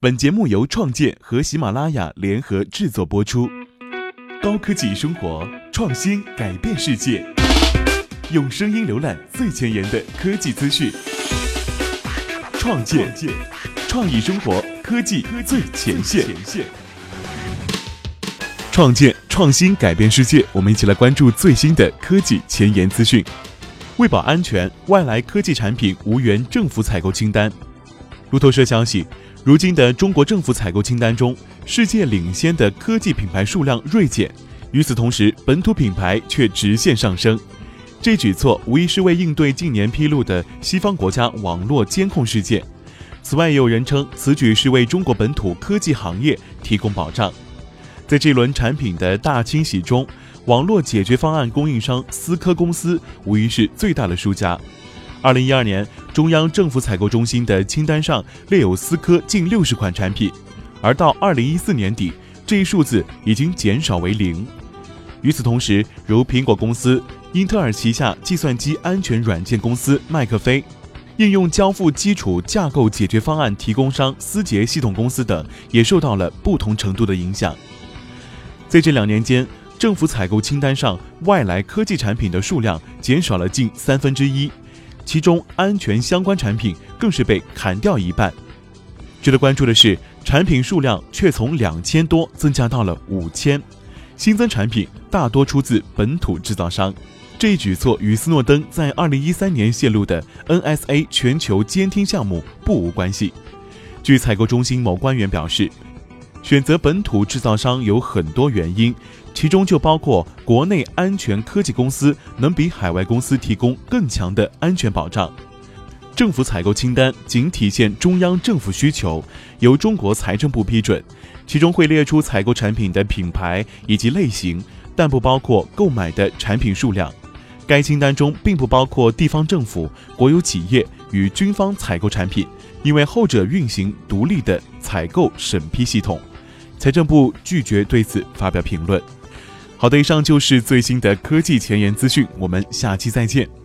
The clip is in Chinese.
本节目由创建和喜马拉雅联合制作播出。高科技生活，创新改变世界，用声音浏览最前沿的科技资讯。创建，创意生活，科技最前线。创建，创新改变世界。我们一起来关注最新的科技前沿资讯。为保安全，外来科技产品无缘政府采购清单。路透社消息。如今的中国政府采购清单中，世界领先的科技品牌数量锐减，与此同时，本土品牌却直线上升。这举措无疑是为应对近年披露的西方国家网络监控事件。此外，也有人称此举是为中国本土科技行业提供保障。在这轮产品的大清洗中，网络解决方案供应商思科公司无疑是最大的输家。二零一二年，中央政府采购中心的清单上列有思科近六十款产品，而到二零一四年底，这一数字已经减少为零。与此同时，如苹果公司、英特尔旗下计算机安全软件公司麦克菲、应用交付基础架构解决方案提供商思杰系统公司等，也受到了不同程度的影响。在这两年间，政府采购清单上外来科技产品的数量减少了近三分之一。其中安全相关产品更是被砍掉一半。值得关注的是，产品数量却从两千多增加到了五千，新增产品大多出自本土制造商。这一举措与斯诺登在二零一三年泄露的 NSA 全球监听项目不无关系。据采购中心某官员表示。选择本土制造商有很多原因，其中就包括国内安全科技公司能比海外公司提供更强的安全保障。政府采购清单仅体现中央政府需求，由中国财政部批准，其中会列出采购产品的品牌以及类型，但不包括购买的产品数量。该清单中并不包括地方政府、国有企业与军方采购产品，因为后者运行独立的采购审批系统。财政部拒绝对此发表评论。好的，以上就是最新的科技前沿资讯，我们下期再见。